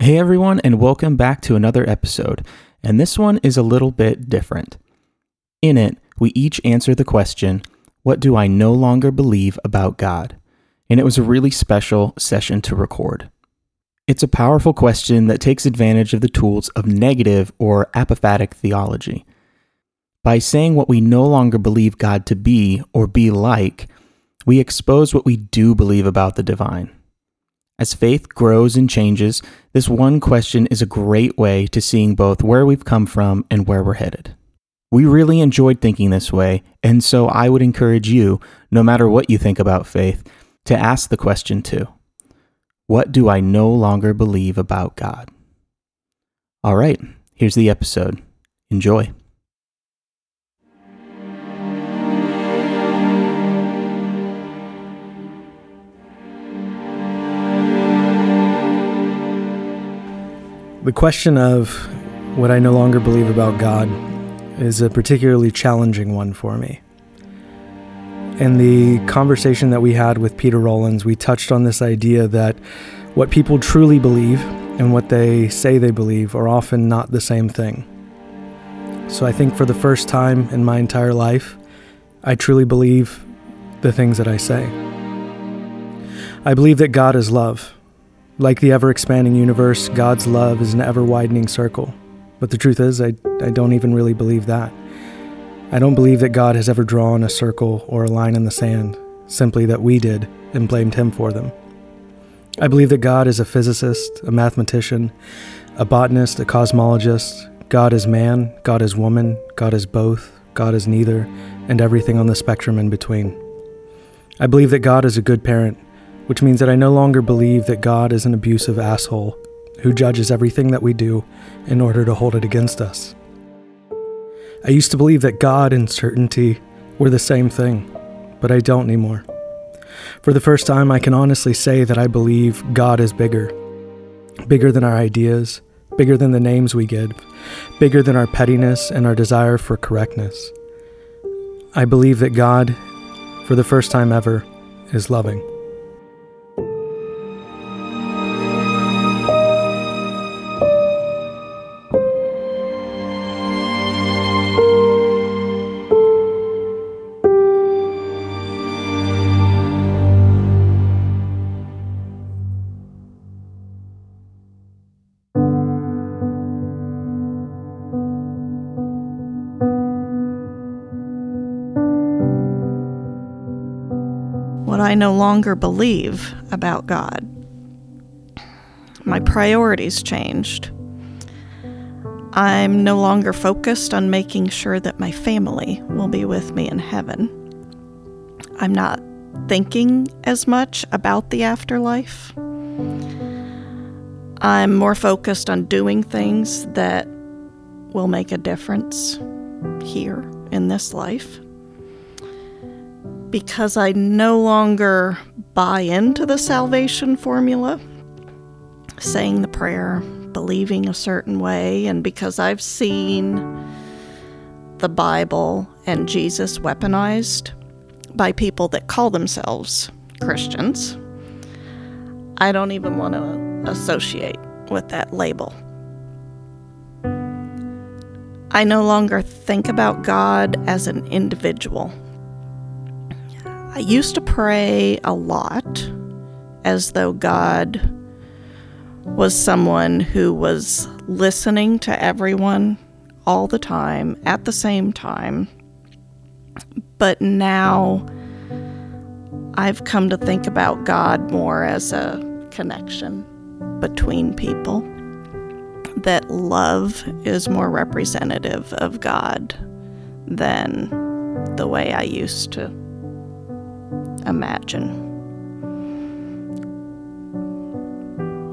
Hey everyone, and welcome back to another episode. And this one is a little bit different. In it, we each answer the question What do I no longer believe about God? And it was a really special session to record. It's a powerful question that takes advantage of the tools of negative or apophatic theology. By saying what we no longer believe God to be or be like, we expose what we do believe about the divine. As faith grows and changes, this one question is a great way to seeing both where we've come from and where we're headed. We really enjoyed thinking this way, and so I would encourage you, no matter what you think about faith, to ask the question too What do I no longer believe about God? All right, here's the episode. Enjoy. The question of what I no longer believe about God is a particularly challenging one for me. In the conversation that we had with Peter Rollins, we touched on this idea that what people truly believe and what they say they believe are often not the same thing. So I think for the first time in my entire life, I truly believe the things that I say. I believe that God is love like the ever expanding universe, God's love is an ever widening circle. But the truth is, I, I don't even really believe that. I don't believe that God has ever drawn a circle or a line in the sand, simply that we did and blamed Him for them. I believe that God is a physicist, a mathematician, a botanist, a cosmologist. God is man, God is woman, God is both, God is neither, and everything on the spectrum in between. I believe that God is a good parent, which means that I no longer believe that God is an abusive asshole who judges everything that we do in order to hold it against us. I used to believe that God and certainty were the same thing, but I don't anymore. For the first time, I can honestly say that I believe God is bigger. Bigger than our ideas, bigger than the names we give, bigger than our pettiness and our desire for correctness. I believe that God, for the first time ever, is loving. I no longer believe about God. My priorities changed. I'm no longer focused on making sure that my family will be with me in heaven. I'm not thinking as much about the afterlife. I'm more focused on doing things that will make a difference here in this life because I no longer buy into the salvation formula, saying the prayer, believing a certain way, and because I've seen the Bible and Jesus weaponized by people that call themselves Christians, I don't even want to associate with that label. I no longer think about God as an individual I used to pray a lot as though God was someone who was listening to everyone all the time at the same time. But now I've come to think about God more as a connection between people. That love is more representative of God than the way I used to imagine.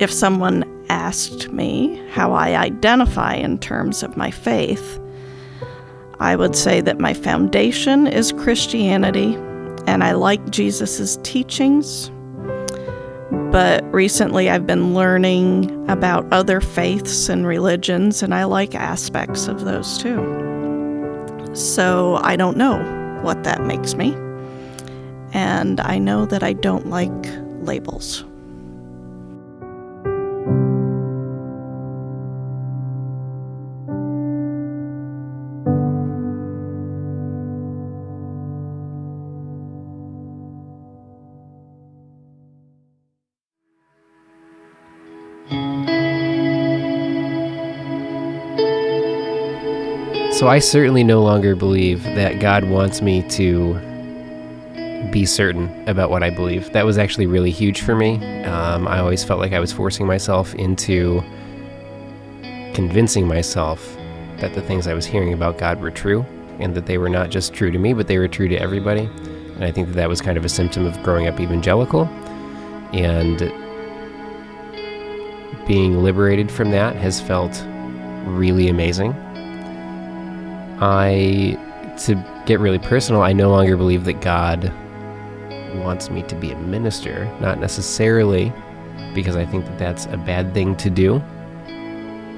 If someone asked me how I identify in terms of my faith, I would say that my foundation is Christianity and I like Jesus' teachings. But recently I've been learning about other faiths and religions, and I like aspects of those too. So I don't know what that makes me and I know that I don't like labels. So I certainly no longer believe that God wants me to be certain about what I believe. That was actually really huge for me. Um, I always felt like I was forcing myself into convincing myself that the things I was hearing about God were true and that they were not just true to me, but they were true to everybody. And I think that that was kind of a symptom of growing up evangelical. And being liberated from that has felt really amazing. I, to get really personal, I no longer believe that God wants me to be a minister, not necessarily because I think that that's a bad thing to do,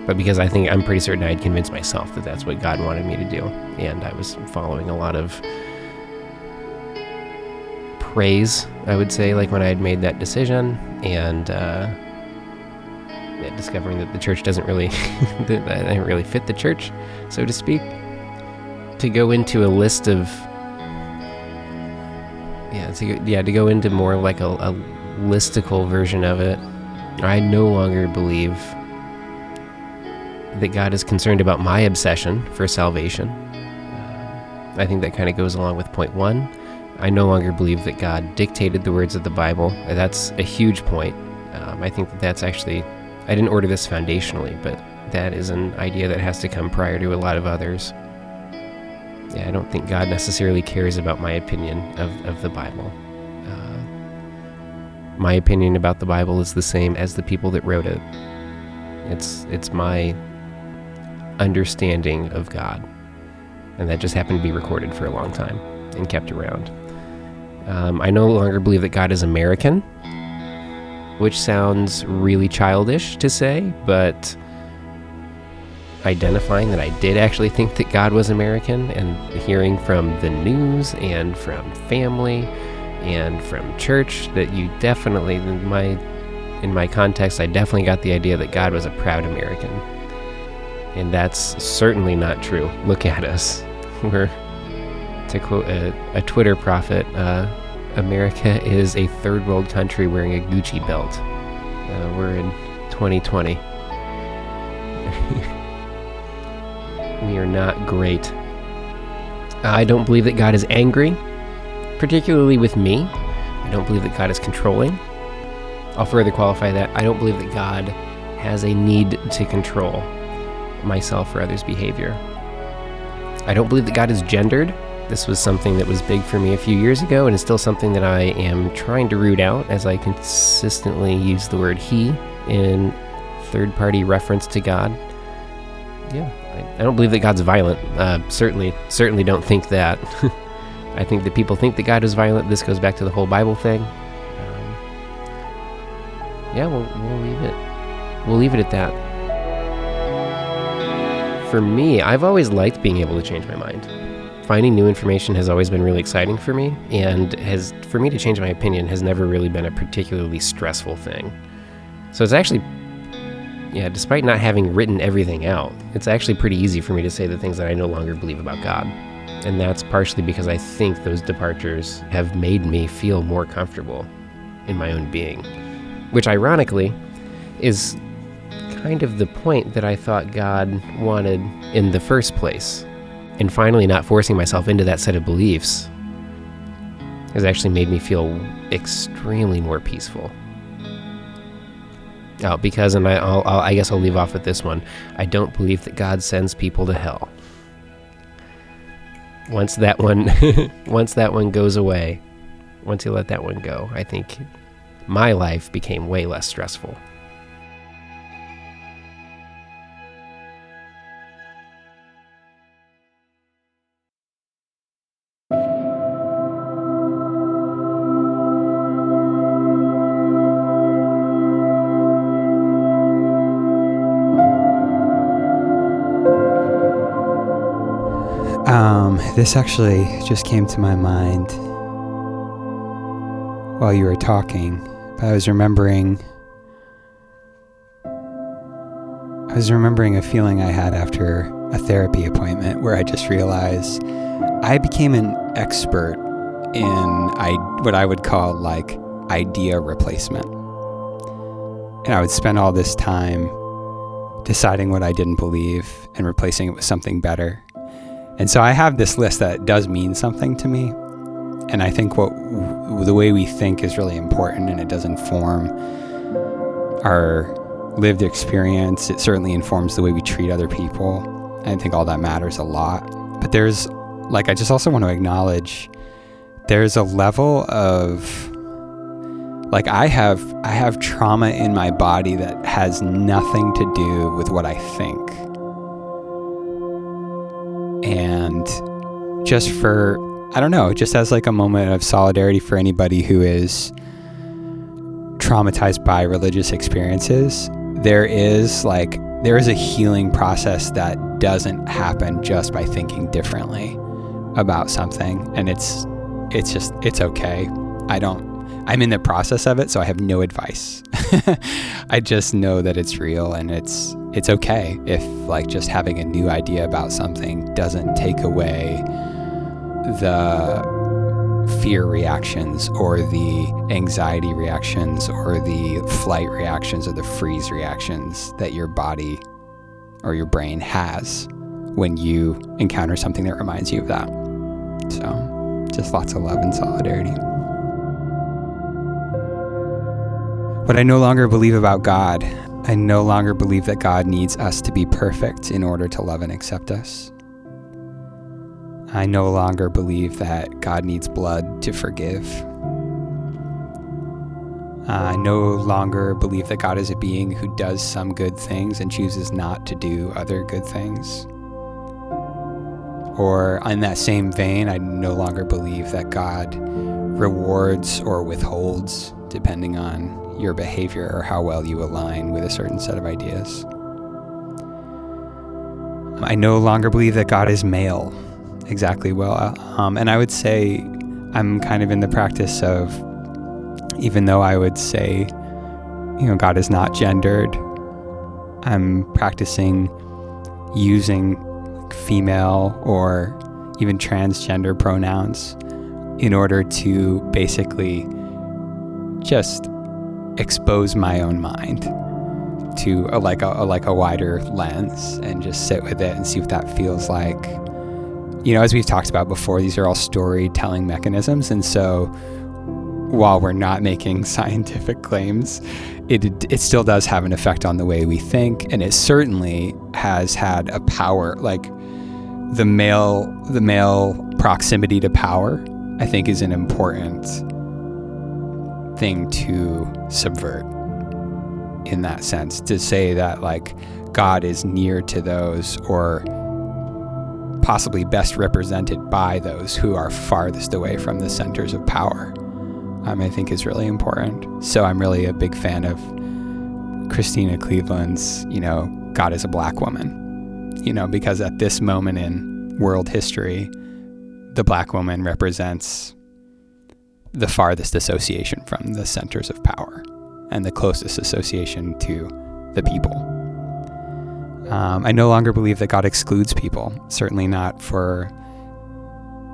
but because I think I'm pretty certain I'd convinced myself that that's what God wanted me to do. And I was following a lot of praise, I would say, like when I had made that decision, and uh, discovering that the church doesn't really, that I didn't really fit the church, so to speak. To go into a list of yeah, to yeah, to go into more like a, a version of it, I no longer believe that God is concerned about my obsession for salvation. I think that kind of goes along with point one. I no longer believe that God dictated the words of the Bible. That's a huge point. Um, I think that that's actually, I didn't order this foundationally, but that is an idea that has to come prior to a lot of others. Yeah, I don't think God necessarily cares about my opinion of, of the Bible. Uh, my opinion about the Bible is the same as the people that wrote it. It's it's my understanding of God, and that just happened to be recorded for a long time and kept around. Um, I no longer believe that God is American, which sounds really childish to say, but identifying that I did actually think that God was American and hearing from the news and from family and from church that you definitely in my in my context I definitely got the idea that God was a proud American. And that's certainly not true. Look at us. We're to quote a, a Twitter prophet, uh, America is a third world country wearing a Gucci belt. Uh, we're in 2020. we are not great. I don't believe that God is angry, particularly with me. I don't believe that God is controlling. I'll further qualify that. I don't believe that God has a need to control myself or others' behavior. I don't believe that God is gendered. This was something that was big for me a few years ago, and is still something that I am trying to root out as I consistently use the word he in third party reference to God. Yeah, I, I don't believe that God's violent. Uh, certainly, certainly don't think that. I think that people think that God is violent. This goes back to the whole Bible thing. Um, yeah, we'll, we'll leave it. We'll leave it at that. For me, I've always liked being able to change my mind. Finding new information has always been really exciting for me, and has for me to change my opinion has never really been a particularly stressful thing. So it's actually yeah, despite not having written everything out, it's actually pretty easy for me to say the things that I no longer believe about God. And that's partially because I think those departures have made me feel more comfortable in my own being. Which, ironically, is kind of the point that I thought God wanted in the first place. And finally, not forcing myself into that set of beliefs has actually made me feel extremely more peaceful. Oh, because, and I, I'll, I'll, I guess I'll leave off with this one. I don't believe that God sends people to hell. Once that one, once that one goes away, once you let that one go, I think my life became way less stressful. Um, this actually just came to my mind while you were talking. I was remembering. I was remembering a feeling I had after a therapy appointment where I just realized I became an expert in I, what I would call like idea replacement. And I would spend all this time deciding what I didn't believe and replacing it with something better. And so I have this list that does mean something to me. And I think what the way we think is really important and it does inform our lived experience. It certainly informs the way we treat other people. I think all that matters a lot. But there's like I just also want to acknowledge there's a level of like I have I have trauma in my body that has nothing to do with what I think. Just for I don't know, just as like a moment of solidarity for anybody who is traumatized by religious experiences, there is like there is a healing process that doesn't happen just by thinking differently about something and it's it's just it's okay. I don't I'm in the process of it, so I have no advice. I just know that it's real and it's it's okay if like just having a new idea about something doesn't take away the fear reactions or the anxiety reactions or the flight reactions or the freeze reactions that your body or your brain has when you encounter something that reminds you of that. So, just lots of love and solidarity. What I no longer believe about God, I no longer believe that God needs us to be perfect in order to love and accept us. I no longer believe that God needs blood to forgive. Uh, I no longer believe that God is a being who does some good things and chooses not to do other good things. Or, in that same vein, I no longer believe that God rewards or withholds depending on your behavior or how well you align with a certain set of ideas. I no longer believe that God is male exactly well. Um, and I would say I'm kind of in the practice of, even though I would say, you know, God is not gendered, I'm practicing using female or even transgender pronouns in order to basically just expose my own mind to a, like a, a, like a wider lens and just sit with it and see what that feels like you know, as we've talked about before, these are all storytelling mechanisms. And so while we're not making scientific claims, it, it still does have an effect on the way we think. And it certainly has had a power, like the male, the male proximity to power, I think is an important thing to subvert in that sense. To say that like God is near to those or possibly best represented by those who are farthest away from the centers of power, um, I think is really important. So I'm really a big fan of Christena Cleveland's, you know, God is a black woman, you know, because at this moment in world history, the black woman represents the farthest association from the centers of power and the closest association to the people. Um, I no longer believe that God excludes people, certainly not for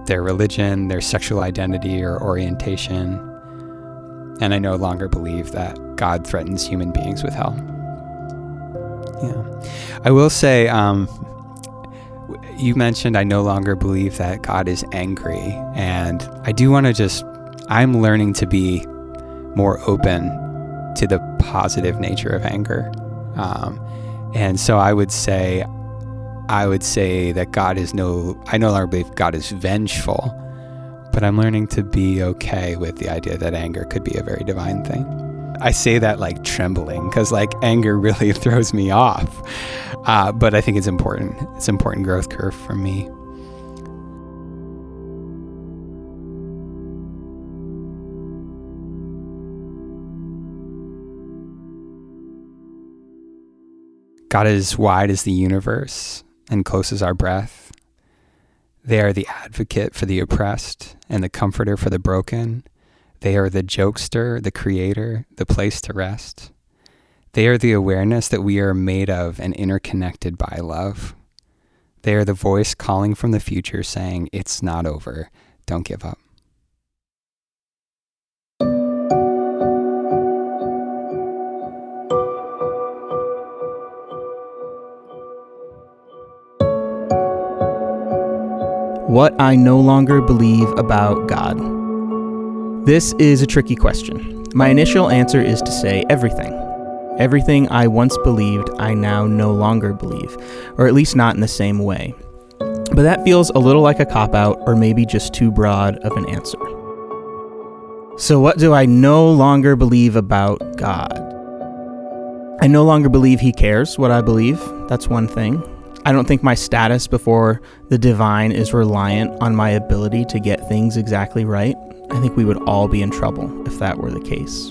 their religion, their sexual identity, or orientation. And I no longer believe that God threatens human beings with hell. Yeah. I will say, um, you mentioned I no longer believe that God is angry. And I do want to just, I'm learning to be more open to the positive nature of anger. Um, and so I would say, I would say that God is no, I no longer believe God is vengeful, but I'm learning to be okay with the idea that anger could be a very divine thing. I say that like trembling because like anger really throws me off. Uh, but I think it's important. It's an important growth curve for me. God is wide as the universe and close as our breath. They are the advocate for the oppressed and the comforter for the broken. They are the jokester, the creator, the place to rest. They are the awareness that we are made of and interconnected by love. They are the voice calling from the future saying, It's not over. Don't give up. What I no longer believe about God. This is a tricky question. My initial answer is to say everything. Everything I once believed, I now no longer believe, or at least not in the same way. But that feels a little like a cop out, or maybe just too broad of an answer. So, what do I no longer believe about God? I no longer believe He cares what I believe. That's one thing. I don't think my status before the divine is reliant on my ability to get things exactly right. I think we would all be in trouble if that were the case.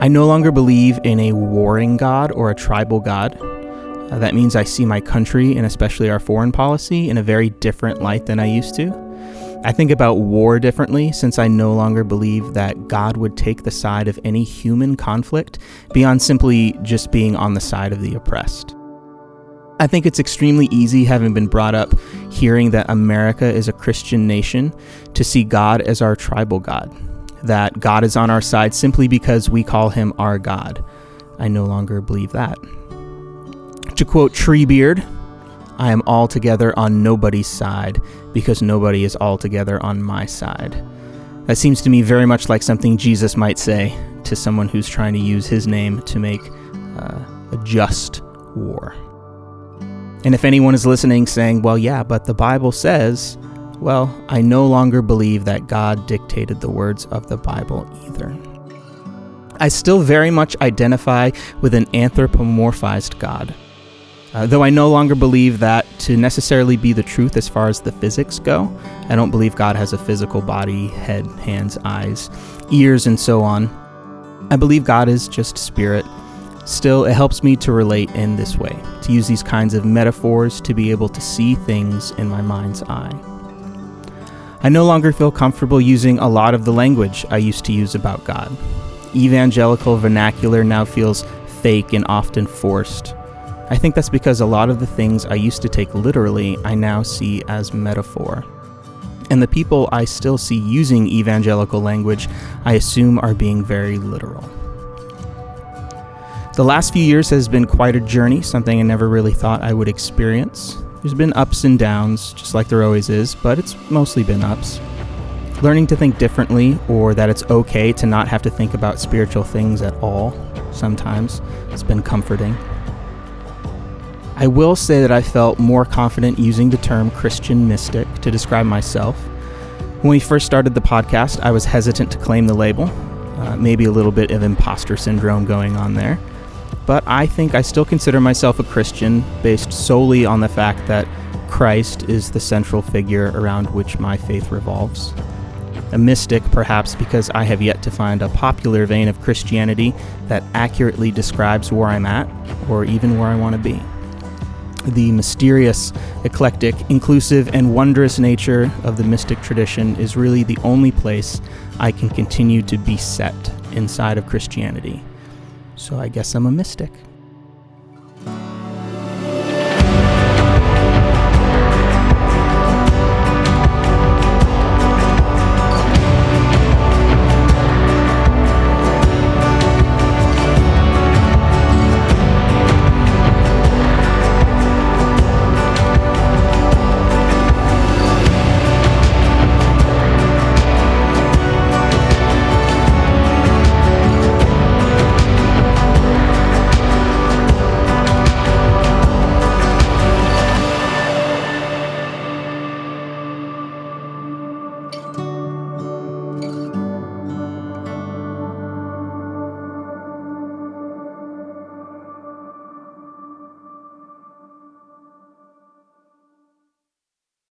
I no longer believe in a warring God or a tribal God. Uh, that means I see my country and especially our foreign policy in a very different light than I used to. I think about war differently since I no longer believe that God would take the side of any human conflict beyond simply just being on the side of the oppressed. I think it's extremely easy, having been brought up hearing that America is a Christian nation, to see God as our tribal God that God is on our side simply because we call him our God. I no longer believe that. To quote Treebeard, I am altogether on nobody's side because nobody is altogether on my side. That seems to me very much like something Jesus might say to someone who's trying to use his name to make uh, a just war. And if anyone is listening saying, well, yeah, but the Bible says, well, I no longer believe that God dictated the words of the Bible either. I still very much identify with an anthropomorphized God. Uh, though I no longer believe that to necessarily be the truth as far as the physics go, I don't believe God has a physical body, head, hands, eyes, ears, and so on. I believe God is just spirit. Still, it helps me to relate in this way, to use these kinds of metaphors to be able to see things in my mind's eye. I no longer feel comfortable using a lot of the language I used to use about God. Evangelical vernacular now feels fake and often forced. I think that's because a lot of the things I used to take literally, I now see as metaphor. And the people I still see using evangelical language, I assume are being very literal. The last few years has been quite a journey, something I never really thought I would experience. There's been ups and downs, just like there always is, but it's mostly been ups. Learning to think differently, or that it's okay to not have to think about spiritual things at all, sometimes, has been comforting. I will say that I felt more confident using the term Christian mystic to describe myself. When we first started the podcast, I was hesitant to claim the label, uh, maybe a little bit of imposter syndrome going on there but I think I still consider myself a Christian based solely on the fact that Christ is the central figure around which my faith revolves. A mystic, perhaps because I have yet to find a popular vein of Christianity that accurately describes where I'm at or even where I want to be. The mysterious, eclectic, inclusive, and wondrous nature of the mystic tradition is really the only place I can continue to be set inside of Christianity. So I guess I'm a mystic.